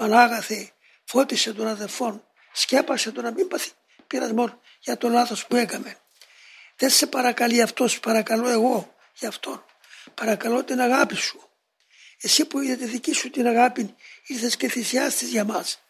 Πανάγαθε φώτισε τον αδερφόν, σκέπασε τον να μην πάθει πειρασμό για το λάθος που έκαμε. Δεν σε παρακαλεί αυτός, παρακαλώ εγώ για αυτόν. Παρακαλώ την αγάπη σου. Εσύ που για τη δική σου την αγάπη ήρθες και θυσιάστηκες για μας.